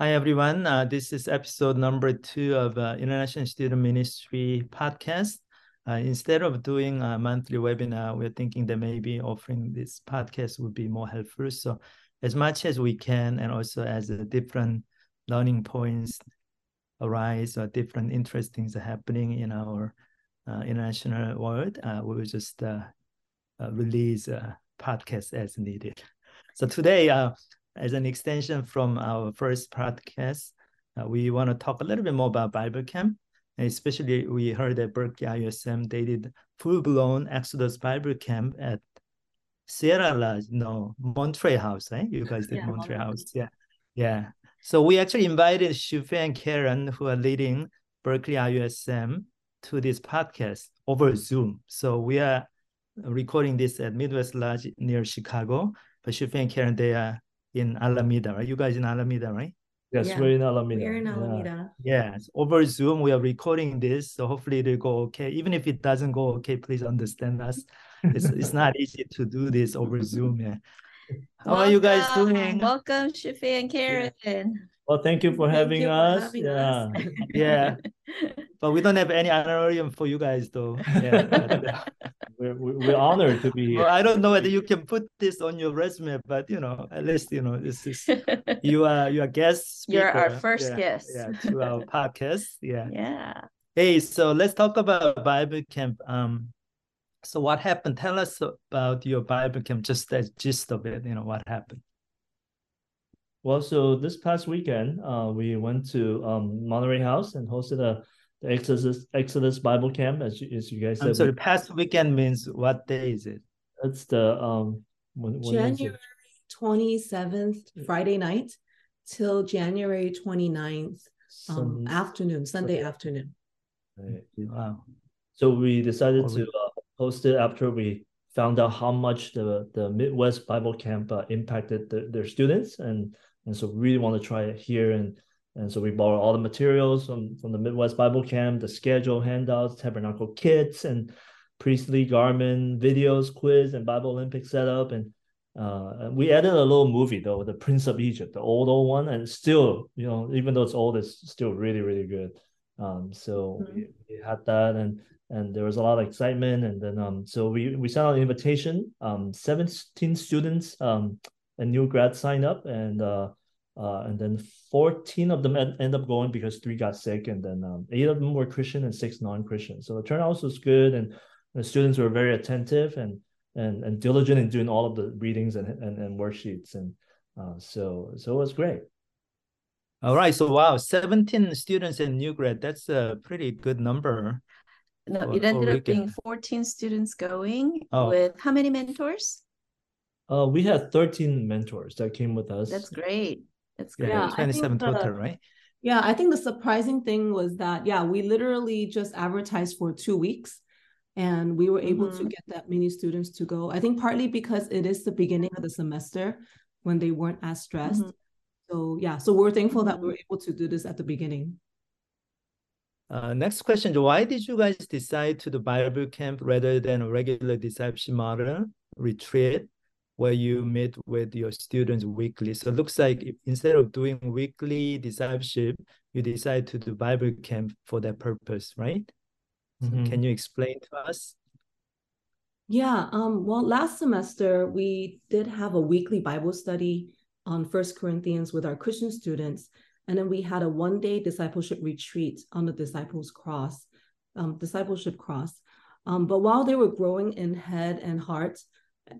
Hi, everyone. Uh, this is episode number two of uh, International Student Ministry podcast. Uh, instead of doing a monthly webinar, we're thinking that maybe offering this podcast would be more helpful. So, as much as we can, and also as different learning points arise or different interesting things are happening in our uh, international world, uh, we will just uh, release a podcast as needed. So today, as an extension from our first podcast, uh, we want to talk a little bit more about Bible Camp. And especially, we heard that Berkeley IUSM they did full-blown Exodus Bible Camp at Sierra Lodge, no, Monterey House, right? You guys did yeah, Monterey House, yeah, yeah. So we actually invited Shufe and Karen, who are leading Berkeley IUSM, to this podcast over Zoom. So we are recording this at Midwest Lodge near Chicago. But Shufe and Karen, they are in Alameda, right? You guys in Alameda, right? Yes, yeah. we're in Alameda. We're in Alameda. Yeah. Yes. Over Zoom, we are recording this. So hopefully it'll go okay. Even if it doesn't go okay, please understand us. It's it's not easy to do this over Zoom. Yeah. How welcome. are you guys doing? Welcome, Shufe and Karen. Yeah. Well, thank you for thank having you us. For having yeah. Us. yeah. But we don't have any honorarium for you guys though. Yeah. Uh, we're, we're honored to be here. Well, I don't know whether you can put this on your resume, but you know, at least you know this is you are you are guest. Speaker. You're our first yeah, guest. Yeah, to our podcast. Yeah. Yeah. Hey, so let's talk about Bible camp. Um, so what happened? Tell us about your Bible camp, just the gist of it. You know what happened. Well, so this past weekend, uh, we went to um, Monterey House and hosted a the Exodus Exodus Bible Camp, as you, as you guys said. So the past weekend means what day is it? It's the um when, when January twenty seventh, Friday night, till January 29th, um, afternoon, Sunday afternoon. Right. Wow. So we decided oh, to uh, host it after we found out how much the the Midwest Bible Camp uh, impacted the, their students, and and so we really want to try it here and and so we borrow all the materials from, from the Midwest Bible Camp, the schedule, handouts, tabernacle kits, and priestly garment, videos, quiz, and Bible Olympic setup. And uh, we added a little movie though, the Prince of Egypt, the old old one, and still, you know, even though it's old, it's still really really good. Um, so mm-hmm. we, we, had that, and and there was a lot of excitement, and then um, so we we sent out an invitation. Um, seventeen students, um, a new grad signed up, and uh, uh, and then 14 of them end up going because three got sick, and then um, eight of them were Christian and six non-Christian. So the turnout was good, and the students were very attentive and and and diligent in doing all of the readings and and, and worksheets, and uh, so so it was great. All right, so wow, 17 students in new grad. That's a pretty good number. No, it ended up being 14 students going oh. with how many mentors? Uh, we had 13 mentors that came with us. That's great. It's great. Yeah, 27 total, right? Yeah, I think the surprising thing was that, yeah, we literally just advertised for two weeks and we were able mm-hmm. to get that many students to go. I think partly because it is the beginning of the semester when they weren't as stressed. Mm-hmm. So, yeah, so we're thankful that we were able to do this at the beginning. Uh, next question Why did you guys decide to do Bible camp rather than a regular discipleship model retreat? Where you meet with your students weekly. So it looks like instead of doing weekly discipleship, you decide to do Bible camp for that purpose, right? Mm-hmm. So can you explain to us? Yeah. Um, well, last semester we did have a weekly Bible study on First Corinthians with our Christian students, and then we had a one-day discipleship retreat on the Disciples Cross, um, discipleship cross. Um, but while they were growing in head and heart,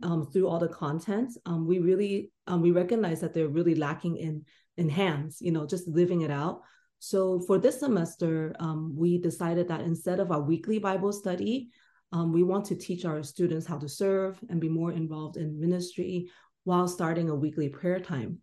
um, through all the content, um, we really um, we recognize that they're really lacking in in hands, you know, just living it out. So for this semester, um, we decided that instead of our weekly Bible study, um, we want to teach our students how to serve and be more involved in ministry while starting a weekly prayer time.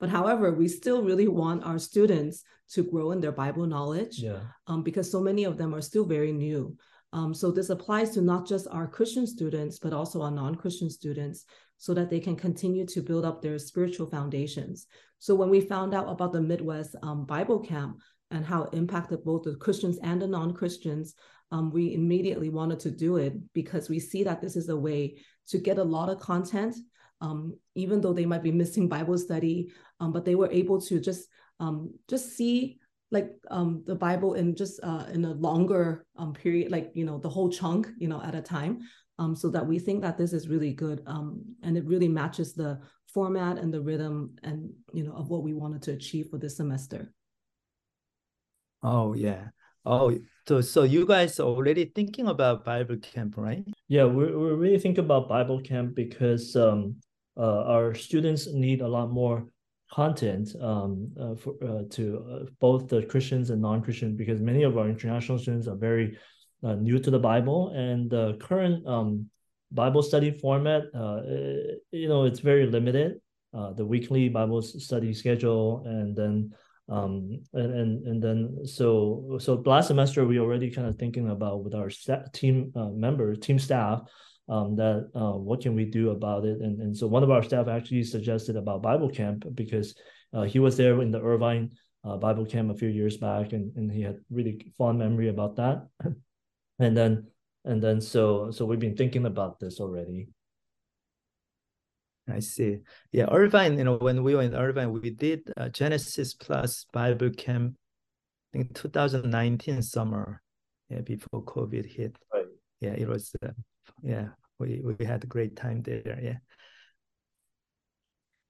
But however, we still really want our students to grow in their Bible knowledge yeah. um, because so many of them are still very new. Um, so this applies to not just our Christian students, but also our non-Christian students, so that they can continue to build up their spiritual foundations. So when we found out about the Midwest um, Bible Camp and how it impacted both the Christians and the non-Christians, um, we immediately wanted to do it because we see that this is a way to get a lot of content, um, even though they might be missing Bible study um, but they were able to just um, just see like um, the Bible in just uh, in a longer um, period, like you know the whole chunk, you know, at a time. Um, so that we think that this is really good, um, and it really matches the format and the rhythm, and you know, of what we wanted to achieve for this semester. Oh yeah. Oh, so so you guys are already thinking about Bible camp, right? Yeah, we're we're really thinking about Bible camp because um, uh, our students need a lot more content um, uh, for uh, to uh, both the Christians and non-Christians because many of our international students are very uh, new to the Bible and the current um, Bible study format, uh, you know, it's very limited. the weekly Bible study schedule and then um, and, and and then so so last semester we already kind of thinking about with our team members, team staff, um, that uh, what can we do about it? And, and so one of our staff actually suggested about Bible camp because uh, he was there in the Irvine uh, Bible camp a few years back, and, and he had really fond memory about that. and then and then so so we've been thinking about this already. I see. Yeah, Irvine. You know, when we were in Irvine, we did Genesis Plus Bible camp. I think 2019 summer. Yeah, before COVID hit. Right. Yeah, it was. Yeah, we we had a great time there. Yeah.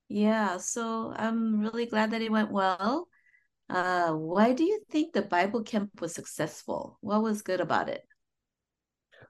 Yeah, so I'm really glad that it went well. Uh, why do you think the Bible camp was successful? What was good about it?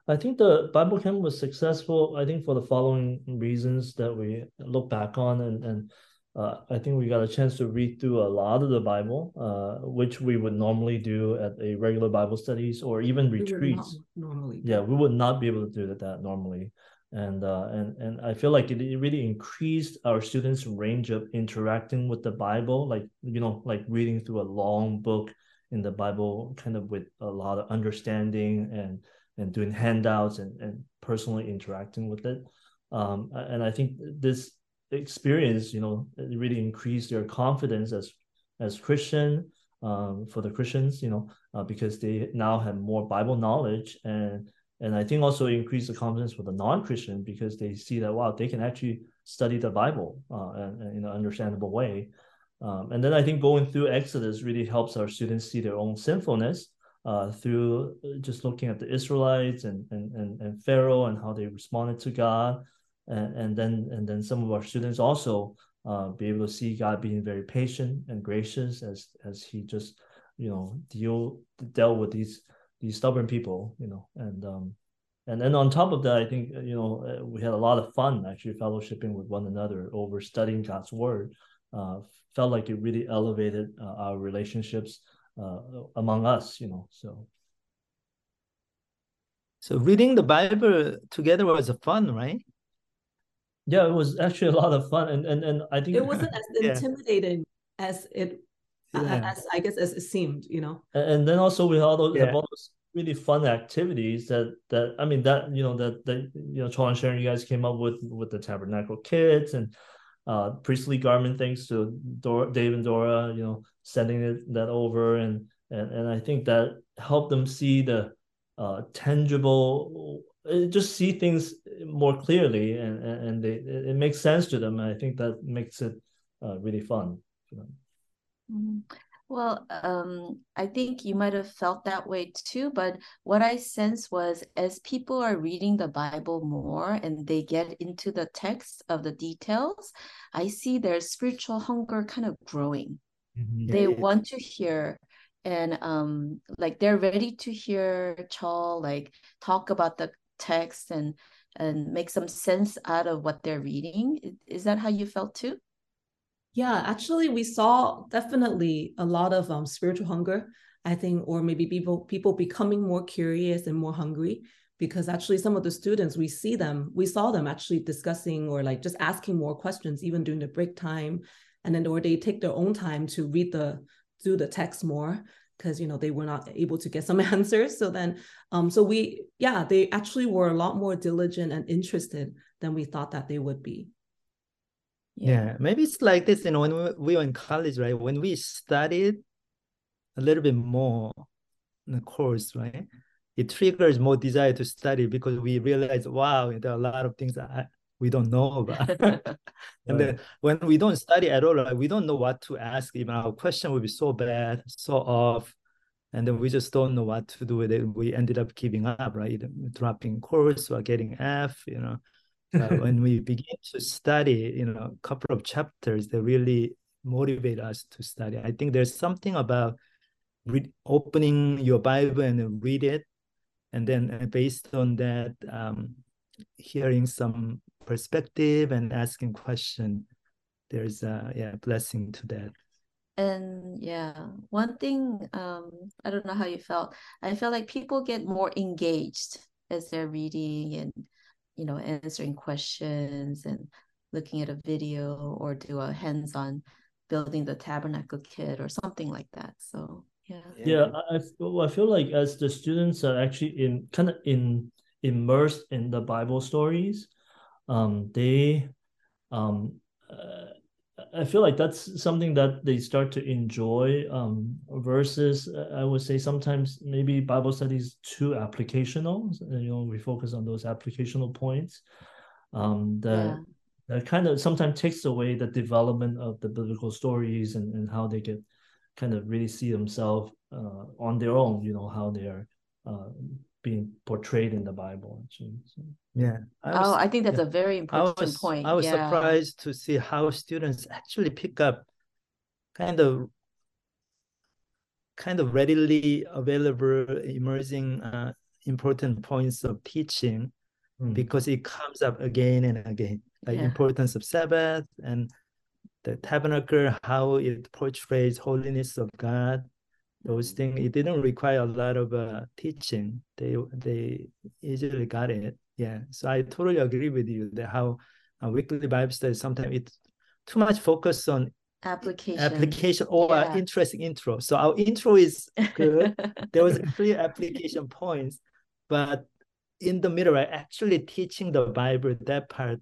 I think the Bible camp was successful. I think for the following reasons that we look back on, and and uh, I think we got a chance to read through a lot of the Bible, uh, which we would normally do at a regular Bible studies or even retreats. normally, yeah, we would not be able to do that, that normally, and uh, and and I feel like it, it really increased our students' range of interacting with the Bible, like you know, like reading through a long book in the Bible, kind of with a lot of understanding and and doing handouts and and personally interacting with it. Um, and I think this experience, you know, really increase their confidence as as Christian um, for the Christians, you know, uh, because they now have more Bible knowledge and and I think also increase the confidence for the non-Christian because they see that wow they can actually study the Bible uh, in, in an understandable way. Um, and then I think going through Exodus really helps our students see their own sinfulness uh, through just looking at the Israelites and, and and and Pharaoh and how they responded to God and, and then and then some of our students also uh, be able to see God being very patient and gracious as as He just you know deal dealt with these these stubborn people, you know, and um, and then on top of that, I think you know uh, we had a lot of fun actually fellowshipping with one another over studying God's word. Uh, felt like it really elevated uh, our relationships uh, among us, you know. So so reading the Bible together was fun, right? Yeah it was actually a lot of fun and and, and i think it wasn't as intimidating yeah. as it yeah. as i guess as it seemed you know and, then also we all those, yeah. have all those really fun activities that that i mean that you know that that you know Charles and Sharon you guys came up with with the tabernacle kits and uh priestly garment things to Dora, Dave and Dora you know sending it that over and and and I think that helped them see the uh tangible uh, just see things more clearly and and they, it makes sense to them i think that makes it uh, really fun for them mm-hmm. well um, i think you might have felt that way too but what i sense was as people are reading the bible more and they get into the text of the details i see their spiritual hunger kind of growing mm-hmm. they want to hear and um like they're ready to hear Chol like talk about the text and and make some sense out of what they're reading. Is that how you felt too? Yeah actually we saw definitely a lot of um, spiritual hunger i think or maybe people people becoming more curious and more hungry because actually some of the students we see them we saw them actually discussing or like just asking more questions even during the break time. And then or they take their own time to read the do the text more because you know they were not able to get some answers. So then um so we yeah they actually were a lot more diligent and interested than we thought that they would be. Yeah, yeah. maybe it's like this you know when we, we were in college right? When we studied a little bit more in the course right? It triggers more desire to study because we realize wow there are a lot of things i we don't know about. and then when we don't study at all, like, we don't know what to ask. Even our question will be so bad, so off, and then we just don't know what to do with it. We ended up giving up, right? Dropping course or getting F, you know. Uh, when we begin to study, you know, a couple of chapters that really motivate us to study. I think there's something about read, opening your Bible and read it, and then uh, based on that, um, hearing some perspective and asking question. There's a yeah blessing to that. And yeah, one thing um, I don't know how you felt. I felt like people get more engaged as they're reading and you know answering questions and looking at a video or do a hands-on building the tabernacle kit or something like that. So yeah. Yeah, I, I feel like as the students are actually in kind of in immersed in the Bible stories, um, they um, uh, I feel like that's something that they start to enjoy um, versus uh, I would say sometimes maybe Bible studies too applicational. You know, we focus on those applicational points. Um, that yeah. that kind of sometimes takes away the development of the biblical stories and, and how they get kind of really see themselves uh, on their own. You know how they are uh, being portrayed in the Bible. Actually. So. Yeah. I was, oh, I think that's yeah. a very important I was, point. I was yeah. surprised to see how students actually pick up kind of kind of readily available emerging uh, important points of teaching mm. because it comes up again and again the yeah. importance of sabbath and the tabernacle how it portrays holiness of god those things it didn't require a lot of uh, teaching. They they easily got it. Yeah. So i totally agree with you that how a weekly bible study sometimes it's too much focus on application. application or yeah. interesting intro. So our intro is good. There was clear application points but in the middle right actually teaching the bible that part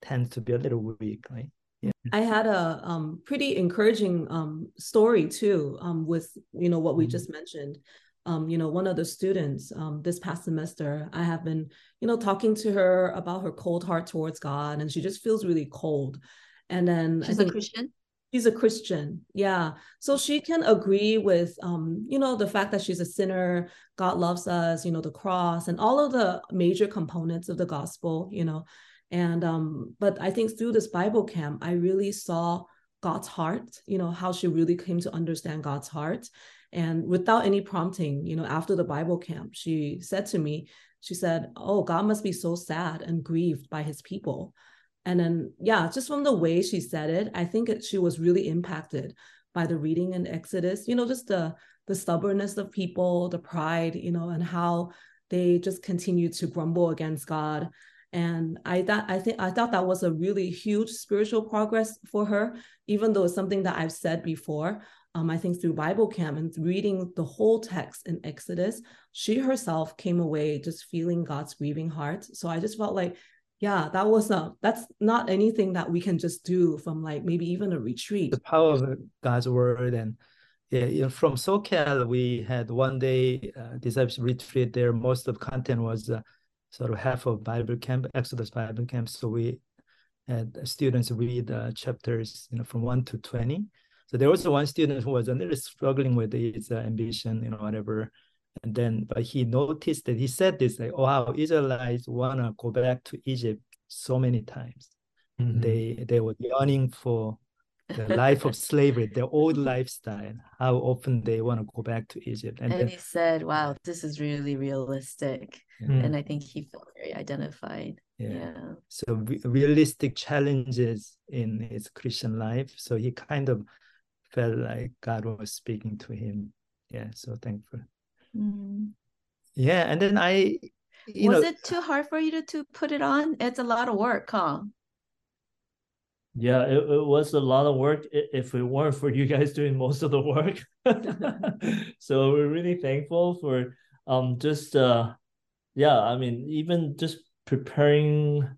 tends to be a little weak right yeah. I had a um, pretty encouraging um, story too um, with you know what we mm-hmm. just mentioned. Um, you know, one of the students um, this past semester, I have been you know talking to her about her cold heart towards God, and she just feels really cold. And then she's a Christian. She's a Christian, yeah. So she can agree with, um, you know, the fact that she's a sinner. God loves us, you know, the cross, and all of the major components of the gospel, you know and um but i think through this bible camp i really saw god's heart you know how she really came to understand god's heart. And without any prompting you know after the bible camp she said to me she said oh god must be so sad and grieved by his people. And then yeah just from the way she said it i think it, she was really impacted by the reading in exodus you know just the the stubbornness of people the pride you know and how they just continue to grumble against god and I thought I think I thought that was a really huge spiritual progress for her, even though it's something that I've said before. Um, I think through Bible camp and reading the whole text in Exodus, she herself came away just feeling God's grieving heart. So I just felt like, yeah, that was a that's not anything that we can just do from like maybe even a retreat. The power of God's word and yeah, from SoCal, we had one day uh, discipleship retreat there. Most of the content was uh, sort of half of Bible camp, Exodus Bible camp. So we had students read uh, chapters, you know, from one to twenty. So there was one student who was a little struggling with his uh, ambition, you know, whatever. And then, but he noticed that he said this like, "Oh, wow, Israelites wanna go back to Egypt so many times. Mm-hmm. They they were yearning for the life of slavery, their old lifestyle, how often they want to go back to Egypt. And, and then, he said, wow, this is really realistic. Yeah. And I think he felt very identified. Yeah. yeah. So re- realistic challenges in his Christian life. So he kind of felt like God was speaking to him. Yeah. So thankful. Mm. Yeah. And then I, was know, it too hard for you to, to put it on? It's a lot of work, huh? Yeah, it, it was a lot of work if it weren't for you guys doing most of the work. so we're really thankful for um just uh yeah, I mean even just preparing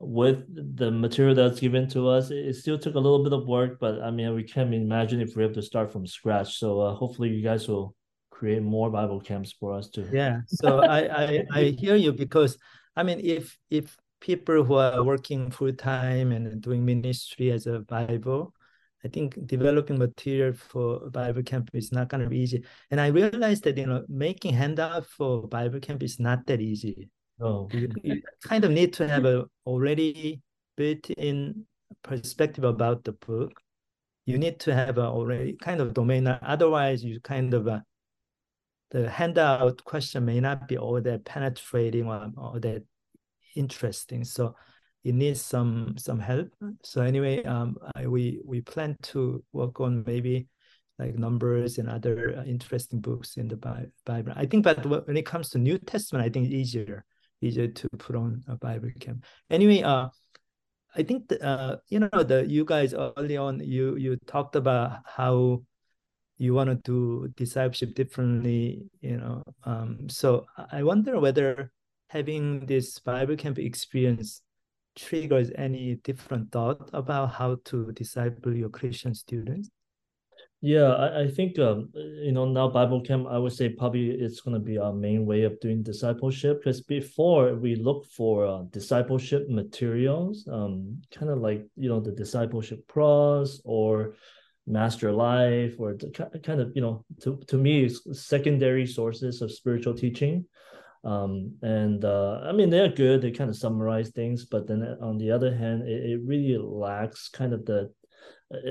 with the material that's given to us, it still took a little bit of work, but I mean we can't imagine if we have to start from scratch. So uh, hopefully you guys will create more Bible camps for us too. Yeah. So I, I I hear you because I mean if if people who are working full time and doing ministry as a Bible, I think developing material for Bible camp is not going to be easy. And I realized that you know making handout for Bible camp is not that easy. You, you kind of need to have a already built-in perspective about the book. You need to have a already kind of domain. Otherwise, you kind of uh, the handout question may not be all that penetrating or all that interesting. So it needs some some help. So anyway, um, I, we we plan to work on maybe like numbers and other uh, interesting books in the Bible. I think, but when it comes to New Testament, I think it's easier easier to put on a Bible camp. Anyway, uh, I think the, uh, you know the you guys early on you you talked about how you want to do discipleship differently, you know. Um, so I wonder whether having this Bible camp experience triggers any different thought about how to disciple your Christian students? Yeah, I, I think um, you know now Bible camp I would say probably it's gonna be our main way of doing discipleship because before we look for uh, discipleship materials, um, kind of like you know the discipleship cross or master life or the, kind of you know to to me secondary sources of spiritual teaching. Um, and uh, I mean they're good. They kind of summarize things, but then on the other hand, it, it really lacks kind of the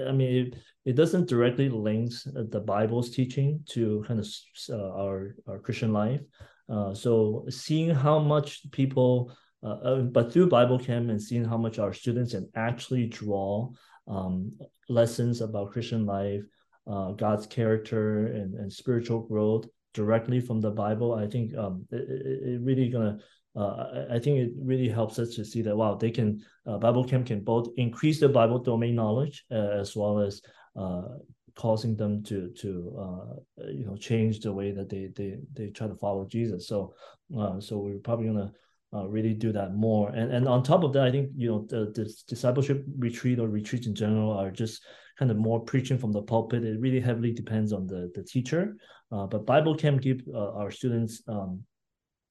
I mean, it, it doesn't directly link the Bible's teaching to kind of uh, our our Christian life. Uh, so seeing how much people, uh, uh, but through Bible Camp and seeing how much our students can actually draw um, lessons about Christian life, uh, God's character, and, and spiritual growth directly from the Bible, I think um, it, it, really gonna uh, I think it really helps us to see that wow, they can uh, Bible Camp can both increase the Bible domain knowledge uh, as well as uh, causing them to to uh, you know change the way that they they they try to follow Jesus. So uh, so we're probably gonna really do that more. And and on top of that, I think you know the, the discipleship retreat or retreats in general are just kind of more preaching from the pulpit. It really heavily depends on the the teacher. but Bible Camp give our students um,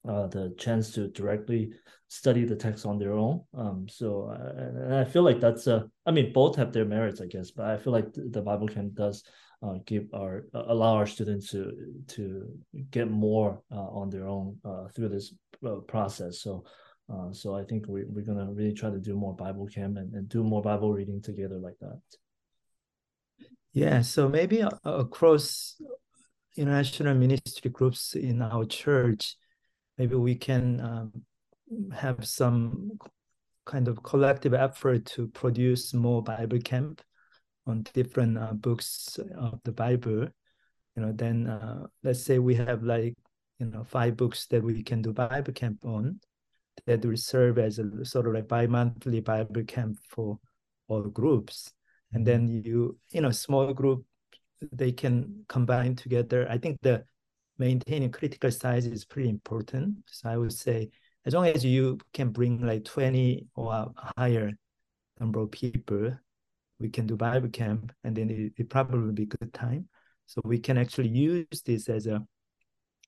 uh, the chance to directly study the text on their own. Um, so uh, and I feel like that's a, I mean both have their merits, I guess, but I feel like the Bible camp does uh, give our uh, allow our students to to get more uh, on their own uh, through this uh, process. So. Uh, so I think we, we're gonna really try to do more Bible camp and, and do more Bible reading together like that. Yeah, so maybe across international ministry groups in our church, maybe we can um, have some kind of collective effort to produce more Bible camp on different uh, books of the Bible. You know, then uh, let's say we have like you know five books that we can do Bible camp on that will serve as a sort of like bi-monthly Bible camp for all groups. And then you, you know, small group, they can combine together. I think the maintaining critical size is pretty important. So I would say as long as you can bring like 20 or higher number of people, we can do Bible camp and then it, it probably will be good time. So we can actually use this as a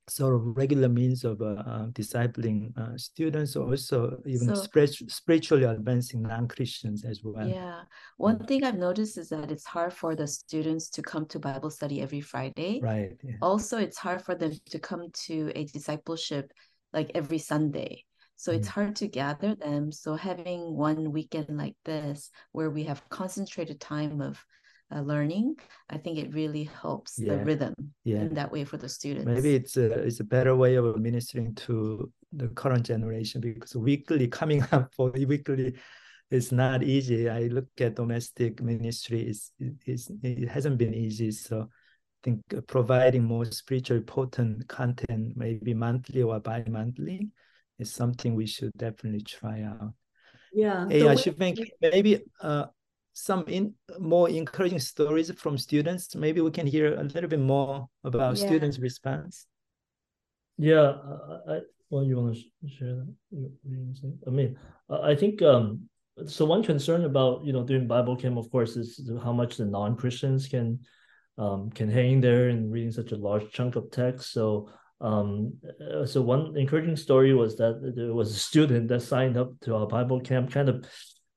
sort of regular means of uh, uh, discipling uh, students, also even so, spiritually advancing non-Christians as well. Yeah, one thing I've noticed is that it's hard for the students to come to Bible study every Friday. Right. Yeah. Also, it's hard for them to come to a discipleship like every Sunday. So it's mm-hmm. hard to gather them. So having one weekend like this, where we have concentrated time of uh, learning, I think it really helps yeah. the rhythm yeah. in that way for the students. Maybe it's a it's a better way of ministering to the current generation because weekly coming up for weekly is not easy. I look at domestic ministry is is it hasn't been easy. So I think providing more spiritually potent content, maybe monthly or bi-monthly, is something we should definitely try out. Yeah. Hey, I should think maybe uh, some in more encouraging stories from students. Maybe we can hear a little bit more about yeah. students' response. Yeah, I, well, you want to share that? I mean, I think um, so. One concern about you know doing Bible camp, of course, is how much the non Christians can um, can hang there and reading such a large chunk of text. So um, uh, so one encouraging story was that there was a student that signed up to our Bible camp, kind of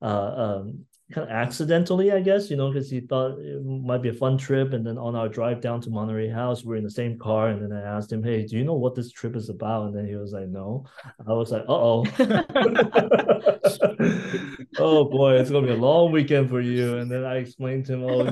uh, um, kind of accidentally, I guess, you know, because he thought it might be a fun trip. And then on our drive down to Monterey House, we are in the same car. And then I asked him, Hey, do you know what this trip is about? And then he was like, No. I was like, Uh oh. oh boy, it's going to be a long weekend for you. And then I explained to him, Oh,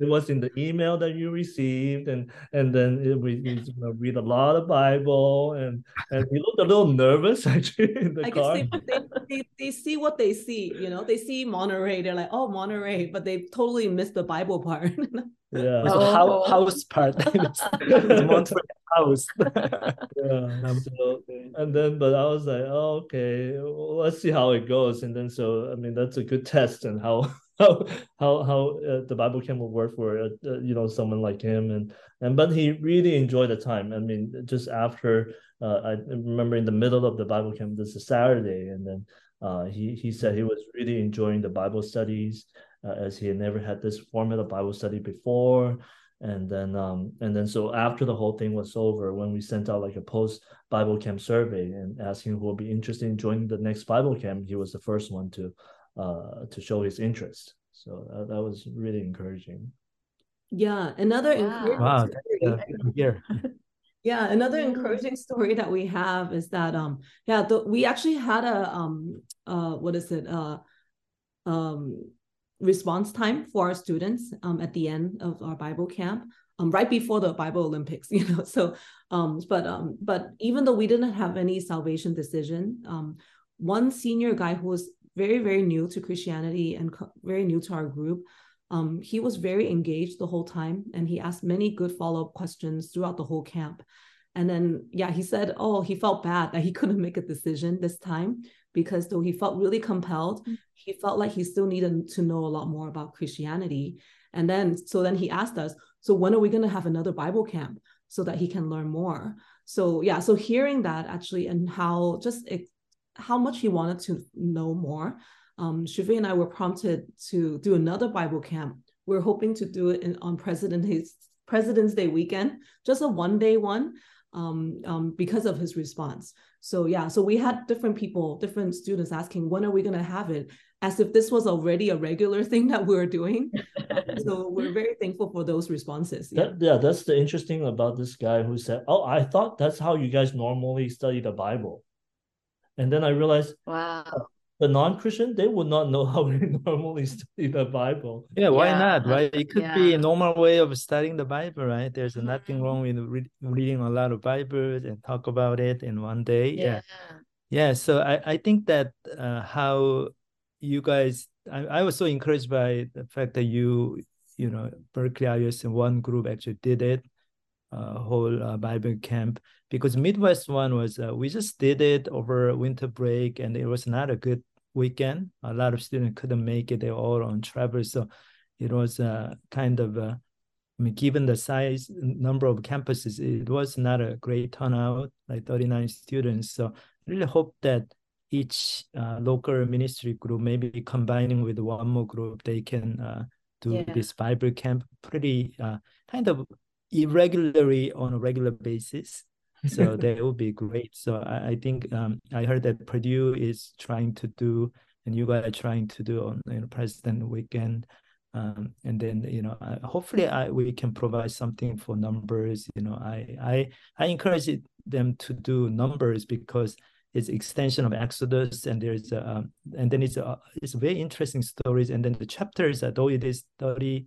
it was in the email that you received. And and then it, we, we read a lot of Bible. And, and he looked a little nervous actually in the I car. guess they, they, they, they see what they see, you know, they see Monterey they're like, oh, Monterey, but they totally missed the Bible part. yeah. Oh. house part. Monterey house. yeah. Absolutely. And then, but I was like, oh, okay, well, let's see how it goes. And then, so I mean, that's a good test and how how how how uh, the Bible camp will work for uh, uh, you know someone like him. And and but he really enjoyed the time. I mean, just after uh, I remember in the middle of the Bible camp, this is Saturday, and then uh, he he said he was really enjoying the Bible studies uh, as he had never had this format of Bible study before. And then um and then so after the whole thing was over, when we sent out like a post Bible camp survey and asking who would be interested in joining the next Bible camp, he was the first one to uh to show his interest. So uh, that was really encouraging. Yeah, another wow. wow. here. Yeah, another encouraging story that we have is that um yeah, the, we actually had a um uh what is it uh um response time for our students um at the end of our Bible camp um right before the Bible Olympics, you know. So um but um but even though we didn't have any salvation decision, um one senior guy who was very very new to Christianity and co- very new to our group um, he was very engaged the whole time and he asked many good follow-up questions throughout the whole camp. And then yeah he said oh he felt bad that he couldn't make a decision this time because though he felt really compelled mm-hmm. he felt like he still needed to know a lot more about christianity. And then so then he asked us so when are we going to have another bible camp so that he can learn more? So yeah so hearing that actually and how just it, how much he wanted to know more um, Shivi and I were prompted to do another Bible camp. We're hoping to do it in, on President's, President's Day weekend, just a one day one um, um, because of his response. So yeah, so we had different people, different students asking, when are we going to have it? As if this was already a regular thing that we are doing. so we're very thankful for those responses. Yeah. That, yeah, that's the interesting about this guy who said, "Oh, I thought that's how you guys normally study the Bible," and then I realized, wow, the non-Christian, they would not know how we normally study the Bible. Yeah, why yeah. not? Right? It could yeah. be a normal way of studying the Bible, right? There's mm-hmm. nothing wrong with re- reading a lot of Bibles and talk about it in one day. Yeah. Yeah. yeah so I, I think that uh, how you guys, I, I was so encouraged by the fact that you, you know, Berkeley IUS and one group actually did it uh, whole uh, Bible camp because Midwest one was uh, we just did it over winter break and it was not a good weekend. A lot of students couldn't make it; they were all on travel, so it was uh, kind of. Uh, I mean, given the size number of campuses, it was not a great turnout, like 39 students. So I really hope that each uh, local ministry group, maybe combining with one more group, they can uh, do yeah. this Bible camp pretty uh, kind of irregularly on a regular basis so that would be great. So I, I think um, I heard that Purdue is trying to do, and you guys are trying to do on you know, President Weekend. Um, and then you know uh, hopefully I, we can provide something for numbers you know I I I encourage them to do numbers because it's extension of Exodus and there's a, um, and then it's a, it's very interesting stories and then the chapters though it is 30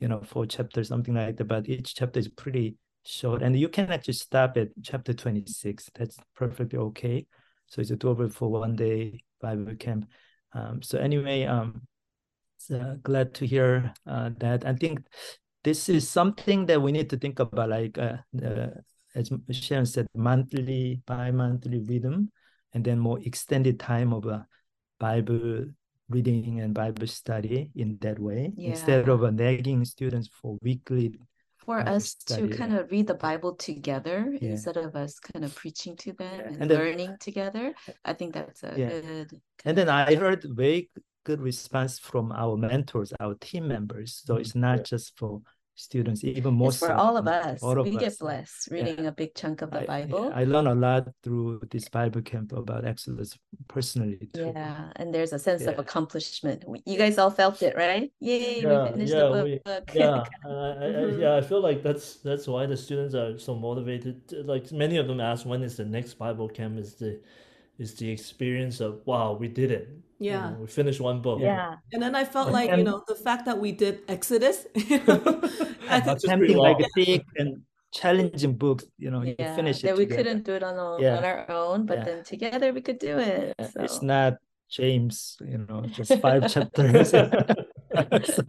you know four chapters something like that but each chapter is pretty short and you can actually stop at chapter 26 that's perfectly okay. So it's a doable for one day bible camp. Um, so anyway um so glad to hear uh, that. I think this is something that we need to think about like uh, uh, as sharon said monthly bi-monthly rhythm and then more extended time of a bible reading and bible study in that way. Yeah. instead of uh, nagging students for weekly for us to kind of read the Bible together yeah. instead of us kind of preaching to them and, and then, learning together. I think that's a yeah. good. And then I heard very good response from our mentors, our team members. So it's mm-hmm. not yeah. just for students, even more It's for so all of us. all of we get us. blessed Yeah. reading a big chunk of the I, Bible. I learn a lot through this Bible camp about Exodus personally too. Yeah, and there's a sense of accomplishment. You guys all felt it, right? Yay, Yeah, we finished yeah, the we- book. yeah, I, I, I, Mhm. yeah. I feel like that's that's why the students are so motivated. Like many of them ask, when is the next Bible camp? Is the is the experience of wow, we did it. You Yeah. know, we finished one book. yeah. And then I felt And- like, you know, the fact that we did Exodus, you know, I think just like long. thick and challenging books, you know, you yeah, finish it that we together. couldn't do it on, our- Yeah. on our own, but Yeah. then together we could do it. Yeah, So It's not James, you know, just five chapters. so,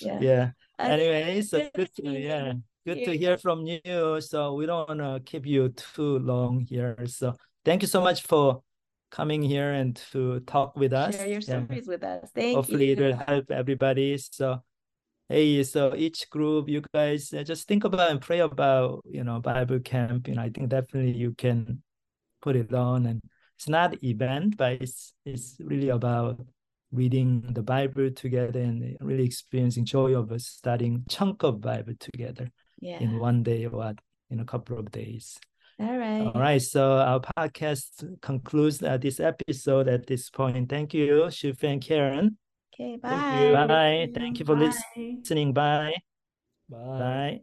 yeah. yeah. Anyway, so good good to to yeah, good to hear from you. So we don't want to keep you too long here. So thank you so much for coming here and to talk with us. Share your Yeah. stories with us. Thank you. Hopefully you. it'll help everybody. So hey, so each group, you guys uh, just think about and pray about, you know, Bible camp. You know, I think definitely you can put it on and it's not event, but it's it's really about reading the Bible together and really experiencing joy of studying chunk of Bible together Yeah. in one day or what in a couple of days. All right. All right, so our podcast concludes uh, this episode at this point. Thank you, Shuf and Karen. Okay, Thank you. bye. Bye. Thank you for Bye. listening. Bye. Bye. Bye.